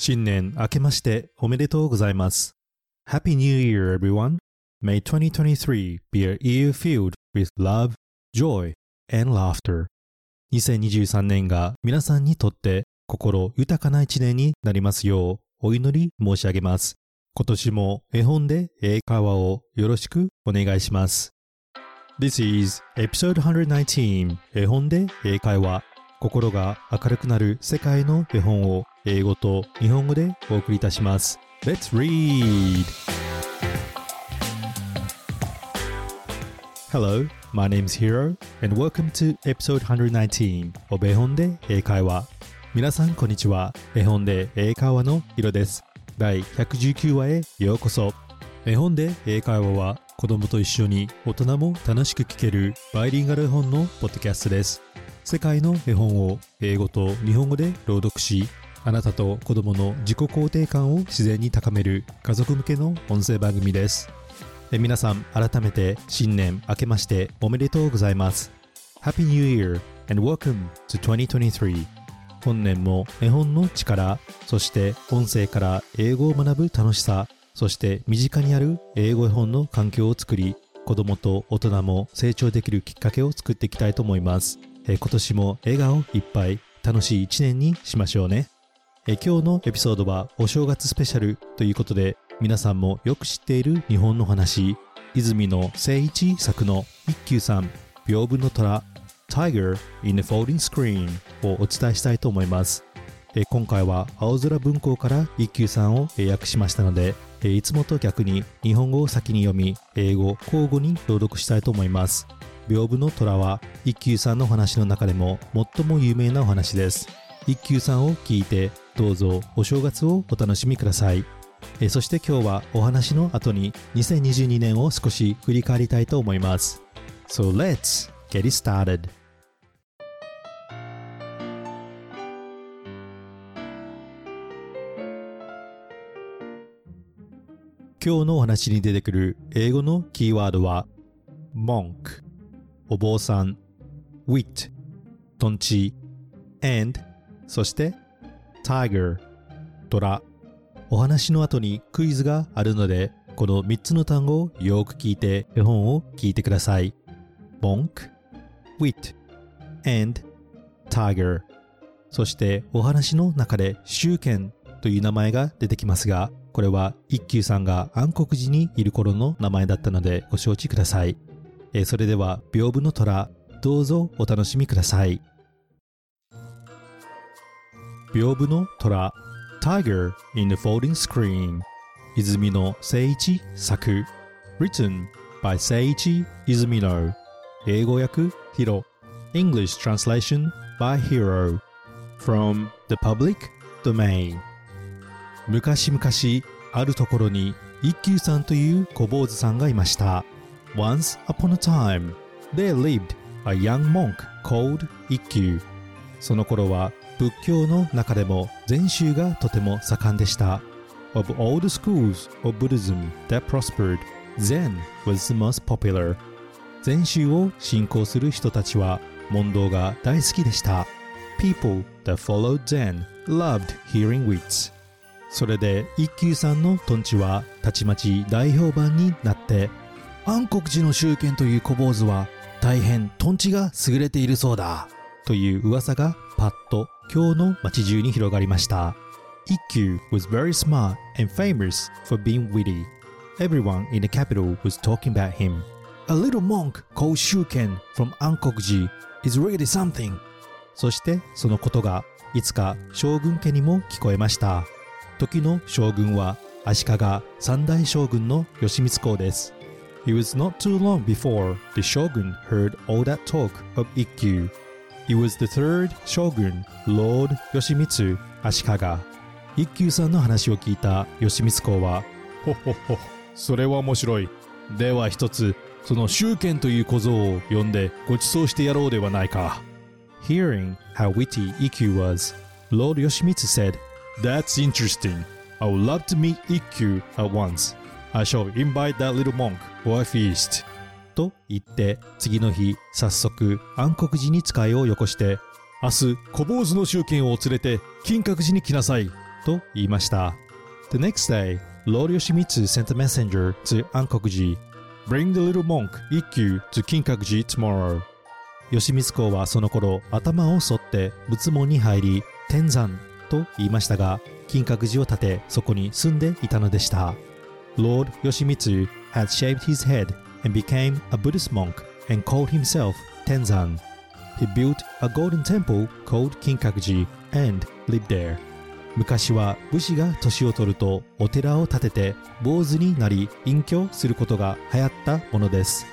新年明けましておめでとうございます。Happy New Year, everyone. May 2023 be a year filled with love, joy, and laughter. 2023年が皆さんにとって心豊かな一年になりますようお祈り申し上げます。今年も絵本で英会話をよろしくお願いします。This is episode 119絵本で英会話心が明るくなる世界の絵本を英語と日本語でお送りいたします。Let's read! Hello, my name is Hiro and welcome to episode 119 of 絵本で英会話皆さんこんにちは。絵本で英会話のヒロです。第119話へようこそ。絵本で英会話は子供と一緒に大人も楽しく聞けるバイリンガル本のポッドキャストです。世界の絵本を英語と日本語で朗読し、あなたと子供の自己肯定感を自然に高める家族向けの音声番組です。え皆さん、改めて新年明けましておめでとうございます。Happy New Year and welcome to 2023本年も絵本の力、そして音声から英語を学ぶ楽しさ、そして身近にある英語絵本の環境を作り、子供と大人も成長できるきっかけを作っていきたいと思います。え今年も笑顔いっぱい楽しい一年にしましょうね。え今日のエピソードはお正月スペシャルということで皆さんもよく知っている日本の話泉野誠一作の一休さん屏風の虎 Tiger in the Folding Screen をお伝えしたいと思います。え今回は青空文庫から一休さんを英訳しましたので、えいつもと逆に日本語を先に読み、英語交互に朗読したいと思います。屏風の虎は一休さんのお話の中でも最も有名なお話です。一休さんを聞いてどうぞお正月をお楽しみください。えそして今日はお話の後に2022年を少し振り返りたいと思います。So let's get it started! 今日のお話に出てくる英語のキーワードは monk お坊さん wit トンチ and そして tiger 虎。お話の後にクイズがあるのでこの3つの単語をよく聞いて絵本を聞いてください。monk wit and tiger そしてお話の中で集権という名前が出てきますがこれは一休さんが暗黒寺にいる頃の名前だったのでご承知ください。えそれでは屏風の虎どうぞお楽しみください屏風の虎 Tiger in the Folding Screen 泉野誠一作 Written by 誠一泉野英語訳ヒロ English translation by Hero From the Public Domain 昔々あるところに一休さんという小坊主さんがいました Once upon a time there lived a young monk called 一休その頃は仏教の中でも禅宗がとても盛んでした。Of all the schools of Buddhism that prospered, Zen was the most popular. 禅宗を信仰する人たちは問答が大好きでした。People that followed Zen loved hearing wits. それで一休さんのトンチはたちまち大評判になって暗黒寺の宗剣という小坊主は大変トンチが優れているそうだという噂がパッと今日の街中に広がりました。一休 was very smart and famous for being witty. Everyone in the capital was talking about him. A little monk called Shuken from Ankokji is really something. そしてそのことがいつか将軍家にも聞こえました。時の将軍は足利三代将軍の義満公です。It was not too long before the shogun heard all that talk of Ikkyu. It was the third shogun, Lord 義満足利。一休さんの話を聞いた義満公は、ほっほっほ、それは面白い。では一つ、その宗剣という小僧を呼んでご馳走してやろうではないか。Hearing how witty Ikkyu was, Lord Yoshimitsu said, That's interesting. I would love to meet Ikkyu at once. I shall invite that little monk for a feast. と言って次の日早速暗黒寺に使いをよこして明日小坊主の宗剣を連れて金閣寺に来なさいと言いました。The next day, Lord Yoshimitsu sent a messenger to Ankokuji. Bring the little monk Ikkyu to Kinkakuji tomorrow. 吉光公はその頃頭を剃って仏門に入り天山と言いましたが金閣寺を建てそこに住んでいたのでした Lord Yoshimitsu had shaved his head and became a Buddhist monk and called himself Tenzan He built a golden temple called Kinkakuji and lived there 昔は武士が年を取るとお寺を建てて坊主になり隠居することが流行ったものです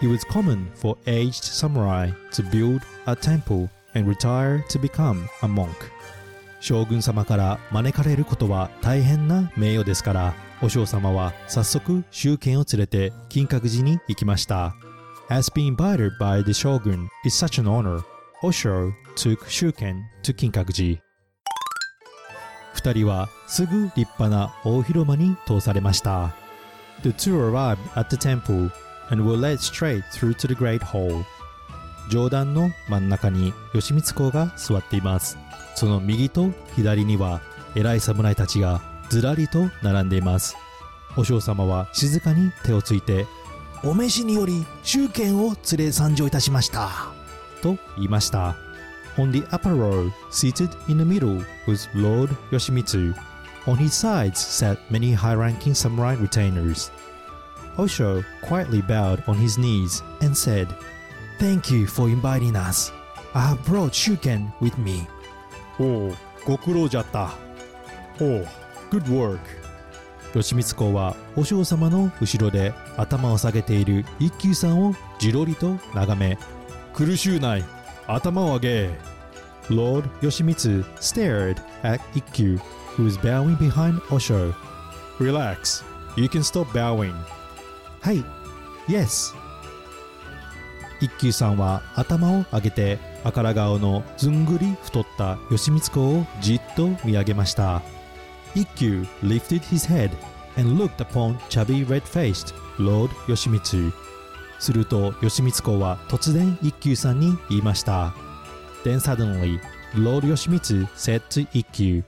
It was common for aged samurai to build a temple and retire to become a monk 将軍様から招かれることは大変な名誉ですから和尚様は早速宗剣を連れて金閣寺に行きました As being invited by the shogun is such an honor, Osho took Shuken to 金閣寺二人はすぐ立派な大広間に通されました The two arrived at the temple and were led straight through to the great hall 上段の真ん中に義満公が座っていますその右と左には偉い侍たちがずらりと並んでいます和尚様は静かに手をついてお召しにより宗剣を連れ参上いたしました。と言いました。On the upper row, seated in the middle, was Lord Yoshimitsu. On his sides sat many high-ranking samurai retainers. Osho quietly bowed on his knees and said, Thank you for inviting us. I have brought Shuken with me. おお、ご苦労じゃった。おお、Good work. 吉光公は和尚様の後ろで頭を下げている一休さんをじろりと眺め苦しゅない頭を上げ。一休 you can stop bowing. はい、Yes. 一休さんは頭を上げて赤ら顔のずんぐり太った義満公をじっと見上げました。Ikkyu lifted his head and looked upon chubby red-faced Lord Yoshimitsu. すると義満公は突然一休さんに言いました。Then suddenly, Lord Yoshimitsu said to 一休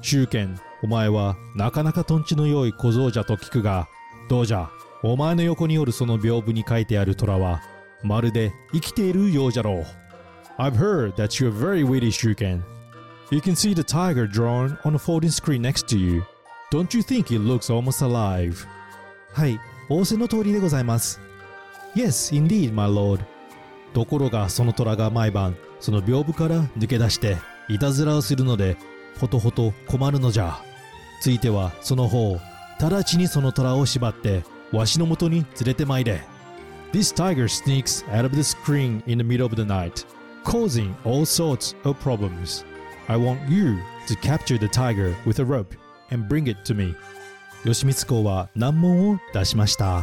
宗剣、お前はなかなかとんちの良い小僧じゃと聞くが、どうじゃ、お前の横におるその屏風に書いてある虎は、まるで生きているようじゃろう。I've heard that you're very witty, Shuken. You can see the tiger drawn on the folding screen next to you. Don't you think it looks almost alive? はい、仰せの通りでございます。Yes, indeed, my lord. ところがその虎が毎晩、その屏風から抜け出して、いたずらをするので、ほとほと困るのじゃ。ついてはその方、直ちにその虎を縛って、わしのもとに連れてまいれ。This tiger sneaks out of the screen in the middle of the night, causing all sorts of problems. I want you to capture the tiger with a rope and bring it to me. 義満公は難問を出しました。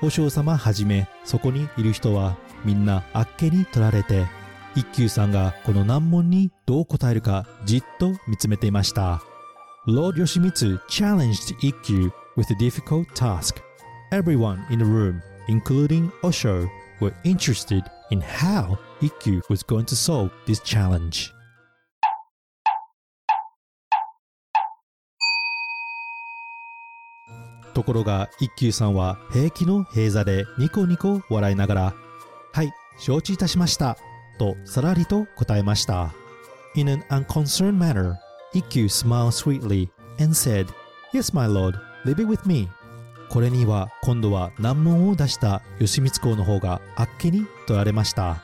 和尚様はじめ、そこにいる人はみんなあっけに取られて、一休さんがこの難問にどう答えるかじっと見つめていました。Lord Yoshimitsu challenged Ikkyu with a difficult task. Everyone in the room, including Osho, were interested in how Ikkyu was going to solve this challenge. ところが一休さんは平気の平座でニコニコ笑いながら「はい承知いたしました」とさらりと答えました In an unconcerned manner 一休 smiled sweetly and said Yes my lord leave it with me これには今度は難問を出した義満公の方があっけに取られました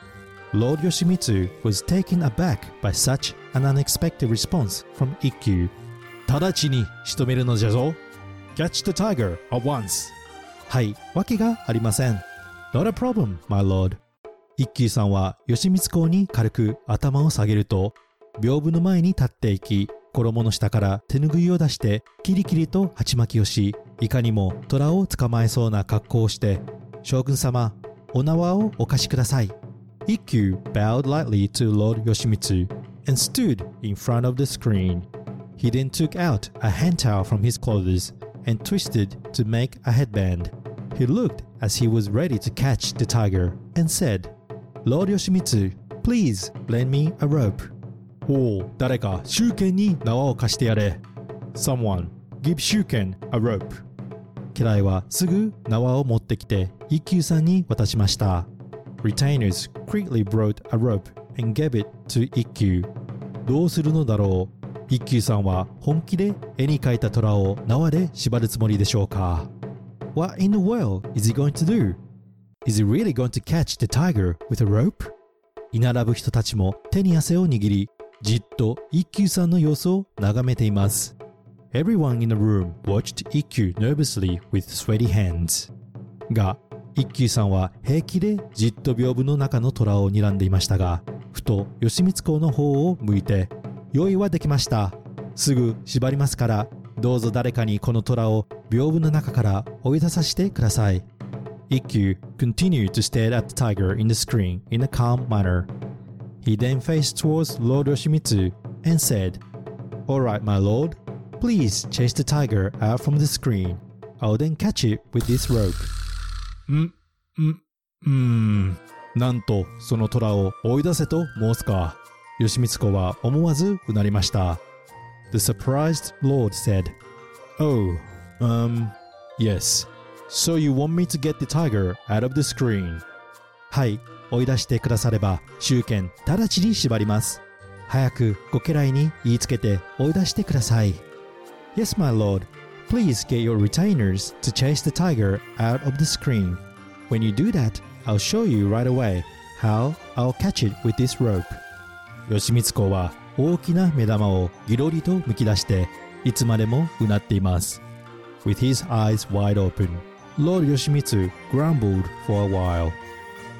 Lord Yoshimitsu was taken aback by such an unexpected response from 一休直ちに仕留めるのじゃぞ Catch the tiger at once. はい、わけがありません。Not a problem, my lord. 一休さんは義満公に軽く頭を下げると、屏風の前に立っていき、衣の下から手ぬぐいを出して、キリキリと鉢巻きをし、いかにも虎を捕まえそうな格好をして、将軍様、お縄をお貸しください。一休 bowed lightly to Lord Yoshimitsu and stood in front of the screen. He then took out a hand towel from his clothes and twisted to make a headband. He looked as he was ready to catch the tiger and said, Lord Yoshimitsu, please lend me a rope. おお、誰か、シュウケンに縄を貸してやれ。Someone, give Shuken a rope. 家来はすぐ縄を持ってきて一休さんに渡しました。Retainers quickly brought a rope and gave it to 一休。どうするのだろう 一休さんは本気で絵に描いた虎を縄で縛るつもりでしょうか What in the world is he going to do? Is he really going to catch the tiger with a rope? 居並ぶ人たちも手に汗を握り、じっと一休さんの様子を眺めています。Everyone in the room watched Ikkyu nervously with sweaty hands. が、一休さんは平気でじっと屏風の中の虎を睨んでいましたが、ふと吉光公の方を向いて、用意はできました。すぐ縛りますから、どうぞ誰かにこの虎を屏風の中から追い出させてください。Ikkyu continued to stare at the tiger in the screen in a calm manner. He then faced towards Lord Yoshimitsu and said, Alright, my lord, Please chase the tiger out from the screen. I'll then catch it with this rope. ん、ん、うん。なんと、その虎を追い出せと申すか。義満公は思わずうなりました。The surprised lord said, Oh, um, yes. So you want me to get the tiger out of the screen? はい、追い出してくだされば、集権直ちに縛ります。早くご家来に言いつけて追い出してください。Yes, my lord. Please get your retainers to chase the tiger out of the screen. When you do that, I'll show you right away how I'll catch it with this rope. 吉光公は大きな目玉をぎろりとむき出していつまでもうなっています。With his eyes wide open, Lord Yoshimitsu grumbled for a while.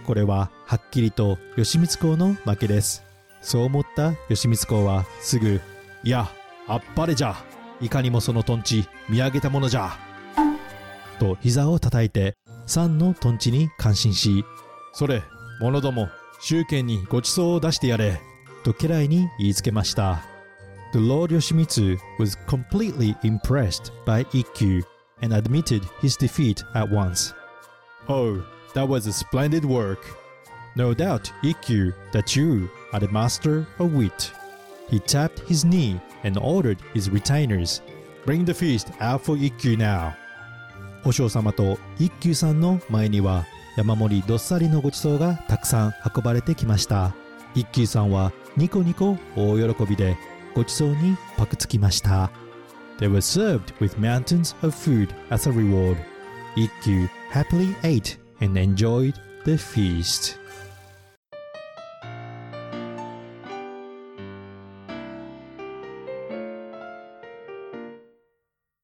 これははっきりと吉光公の負けです。そう思った吉光公はすぐ、いや、あっぱれじゃいかにもそのトンチ見上げたものじゃと膝を叩いて三のトンチに感心しそれ者ども宗権にごちそうを出してやれと家来に言いつけました The Lord Yoshimitsu was completely impressed by Ikkyu and admitted his defeat at once. Oh, that was a splendid work. No doubt, Ikkyu, that you are the master of wit. He tapped his knee and ordered his retainers, Bring the feast out for 一休 now. 和尚様と一休さんの前には山盛りどっさりのごちそうがたくさん運ばれてきました。一休さんは ニコニコ大喜びでごちそうにパクつきました。They were served with mountains of food as a reward. 一休 happily ate and enjoyed the feast.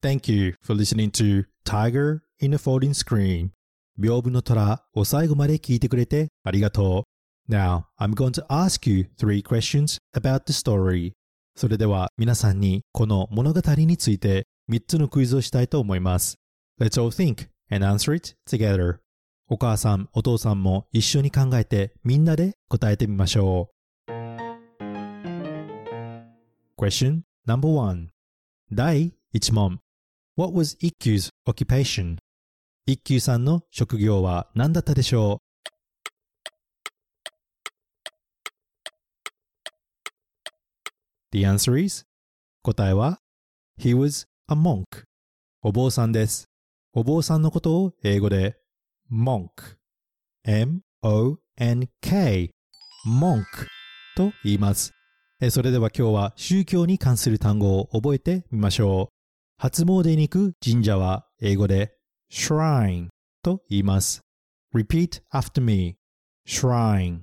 Thank you for listening to Tiger in a Folding Screen 屏風の虎を最後まで聞いてくれてありがとう。Now, I'm going to ask you three questions about the story. それでは皆さんにこの物語について3つのクイズをしたいと思います。Let's all think and answer it together. お母さん、お父さんも一緒に考えてみんなで答えてみましょう。Question number one 第1問 What was 一休 's occupation? 一休さんの職業は何だったでしょう The answer is 答えは He was a monk お坊さんです。お坊さんのことを英語で monk m-o-n-k monk と言います。それでは今日は宗教に関する単語を覚えてみましょう。初詣に行く神社は英語で shrine と言います。repeat after me shrine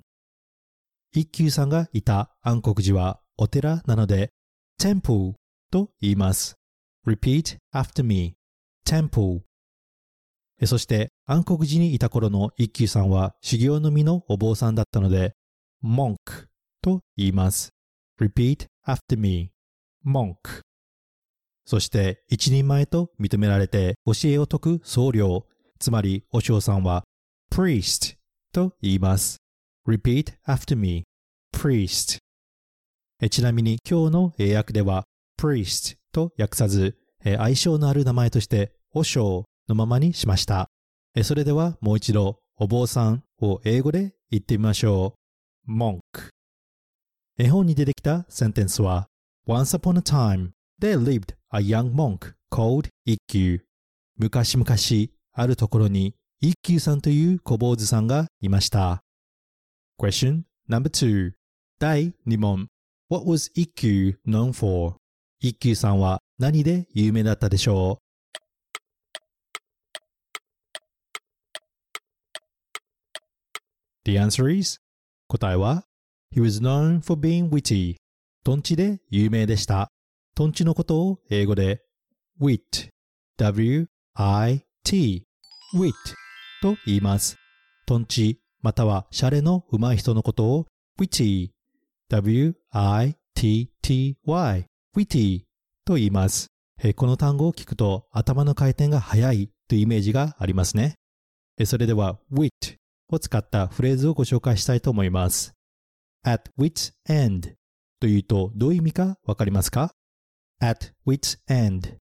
一休さんがいた暗黒寺はお寺なので temple と言います。repeat after me temple そして暗黒寺にいた頃の一休さんは修行の身のお坊さんだったので monk と言います。repeat after me monk そして一人前と認められて教えを説く僧侶、つまりお嬢さんは priest と言います。repeat after me, priest ちなみに今日の英訳では priest と訳さず相性のある名前としてお嬢のままにしました。それではもう一度お坊さんを英語で言ってみましょう。monk 絵本に出てきたセンテンスは Once upon a time, there lived a young monk called 一休。昔々あるところに一休さんという小坊主さんがいました。Question number 2第2問 What was 一休 known for? 一休さんは何で有名だったでしょう The answer is 答えは He was known for being witty トンチで有名でした。トンチのことを英語で wit w-i-t wit と言います。トンチまたはシャレの上手い人のことを witty w itty, witty と言います。この単語を聞くと頭の回転が速いというイメージがありますね。それでは wit を使ったフレーズをご紹介したいと思います。at wit's end というとどういう意味かわかりますか ?at wit's end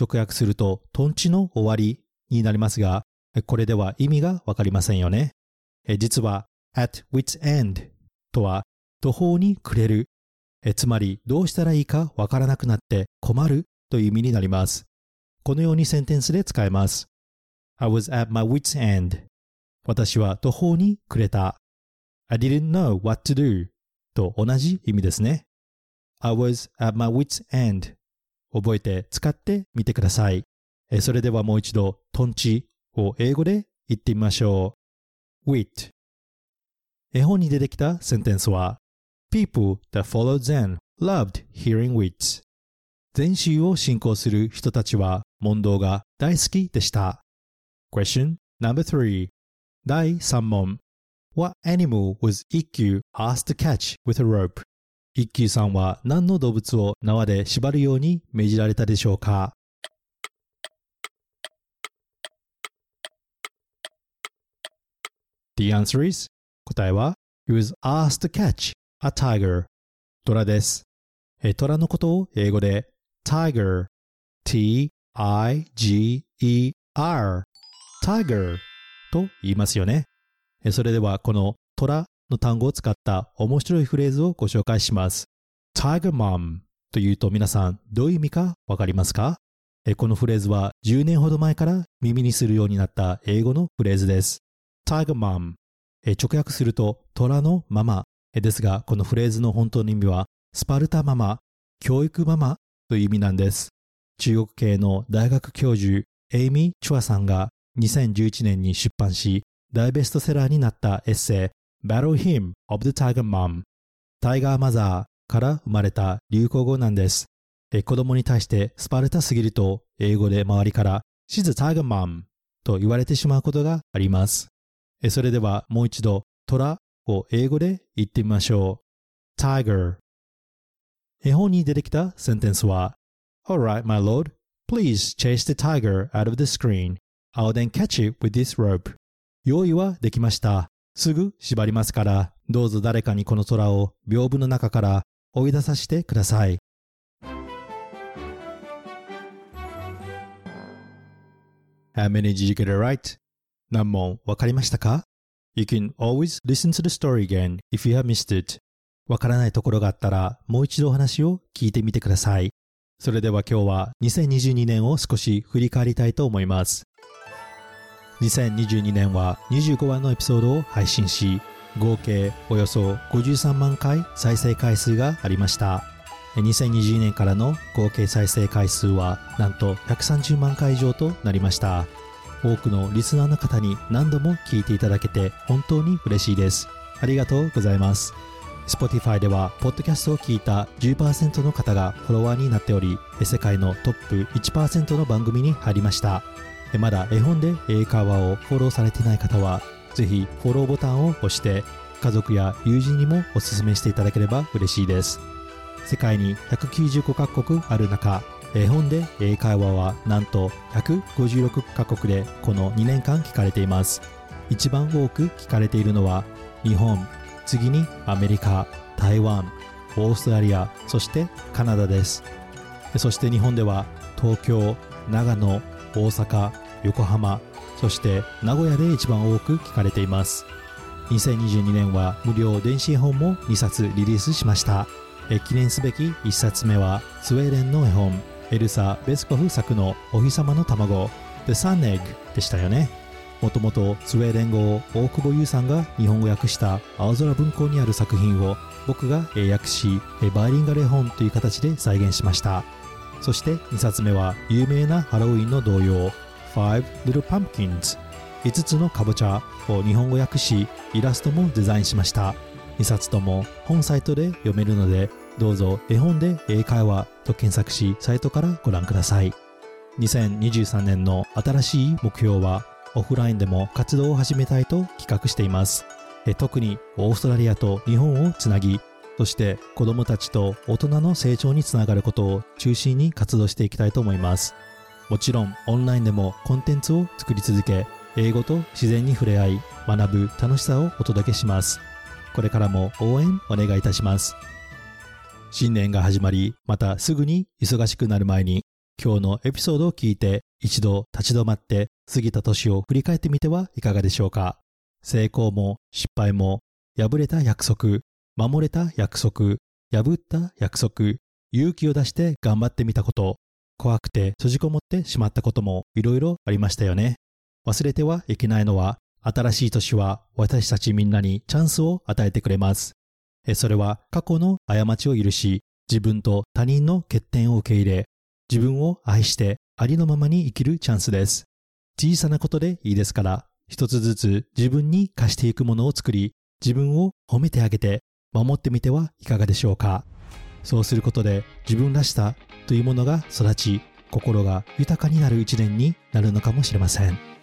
直訳するとトンチの終わりになりますが、これでは意味がわかりませんよね。実は at wit's end とは途方に暮れるえ、つまりどうしたらいいかわからなくなって困る？という意味になります。このようにセンテンスで使えます。I was at my wit's end 私は途方に暮れた。I didn't know what to do と同じ意味ですね。I was at my wit's end 覚えて使ってみてください。えそれではもう一度、トンチを英語で言ってみましょう。wit 絵本に出てきたセンテンスは People that followed Zen loved hearing wits 全集を信仰する人たちは問答が大好きでした。Question number three 第3問 What animal was Ikkyu asked to catch with a rope? 一休さんは何の動物を縄で縛るように命じられたでしょうか ?The answer is 答えは He was asked to catch a tiger トラです。トラのことを英語で tiger t-i-g-e-r tiger と言いますよね。それではこのトラの単語を使った面白いフレーズをご紹介します。Tiger Mom というと皆さんどういう意味かわかりますか？このフレーズは10年ほど前から耳にするようになった英語のフレーズです。Tiger Mom 直訳すると虎のママですがこのフレーズの本当の意味はスパルタママ、教育ママという意味なんです。中国系の大学教授エイミー・チュアさんが2011年に出版し、大ベストセラーになったエッセイ Battle Hymn of the Tiger Mom タイガーマザーから生まれた流行語なんです。子供に対してスパルタすぎると英語で周りから She's a Tiger Mom と言われてしまうことがあります。それではもう一度トラを英語で言ってみましょう。Tiger 絵本に出てきたセンテンスは Alright, my lord, please chase the tiger out of the screen. I'll then catch it with this rope. 用意はできました。すぐ縛りますから、どうぞ誰かにこの虎を屏風の中から追い出させてください。How many did you get it right? 何問わかりましたか ?You can always listen to the story again if you have missed it. わからないところがあったら、もう一度お話を聞いてみてください。それでは今日は2022年を少し振り返りたいと思います。2022年は25話のエピソードを配信し、合計およそ53万回再生回数がありました。2020年からの合計再生回数はなんと130万回以上となりました。多くのリスナーの方に何度も聞いていただけて本当に嬉しいです。ありがとうございます。Spotify では、ポッドキャストを聞いた10%の方がフォロワーになっており、世界のトップ1%の番組に入りました。まだ絵本で英会話をフォローされていない方は、ぜひフォローボタンを押して、家族や友人にもお勧めしていただければ嬉しいです。世界に195カ国ある中、絵本で英会話はなんと156カ国でこの2年間聞かれています。一番多く聞かれているのは日本、次にアメリカ、台湾、オーストラリア、そしてカナダです。そして日本では東京、長野、大阪、横浜、そして名古屋で一番多く聞かれています。2022年は無料電子絵本も2冊リリースしました記念すべき1冊目はスウェーデンの絵本エルサ・ベスコフ作のお日様の卵 The Sun Egg でしたよね。もともとスウェーデン語を大久保優さんが日本語訳した青空文庫にある作品を僕が英訳しバイリンガル絵本という形で再現しました。そして2冊目は有名なハロウィンの童謡5 Little Pumpkins 5つのかぼちゃを日本語訳しイラストもデザインしました。2冊とも本サイトで読めるのでどうぞ絵本で英会話と検索しサイトからご覧ください。2023年の新しい目標はオフラインでも活動を始めたいと企画しています。特にオーストラリアと日本をつなぎそして子どもたちと大人の成長につながることを中心に活動していきたいと思います。もちろんオンラインでもコンテンツを作り続け英語と自然に触れ合い学ぶ楽しさをお届けします。これからも応援お願いいたします。新年が始まりまたすぐに忙しくなる前に今日のエピソードを聞いて一度立ち止まって過ぎた年を振り返ってみてはいかがでしょうか。成功も失敗も破れた約束守れた約束破った約束勇気を出して頑張ってみたこと怖くて閉じこもってしまったこともいろいろありましたよね。忘れてはいけないのは新しい年は私たちみんなにチャンスを与えてくれます。それは過去の過ちを許し自分と他人の欠点を受け入れ自分を愛してありのままに生きるチャンスです。小さなことでいいですから、一つずつ自分に貸していくものを作り、自分を褒めてあげて、守ってみてはいかがでしょうか。そうすることで自分らしさというものが育ち、心が豊かになる一年になるのかもしれません。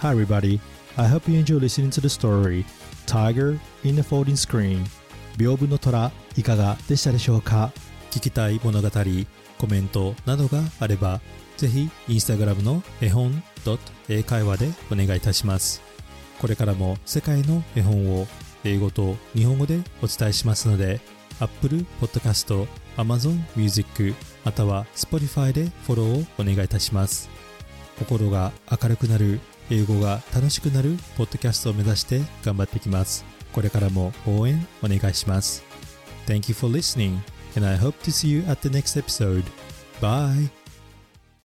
Hi everybody, I hope you enjoy listening to the story Tiger in the Folding Screen. 屏風の虎いかがでしたでしょうか？聞きたい物語コメントなどがあればぜひインスタグラムの絵本英会話でお願いいたします。これからも世界の絵本を英語と日本語でお伝えしますので Apple Podcast、Amazon Music または Spotify でフォローをお願いいたします。心が明るくなる英語が楽しくなるポッドキャストを目指して頑張っていきます。これからも応援お願いします。Thank you for listening and I hope to see you at the next episode. Bye!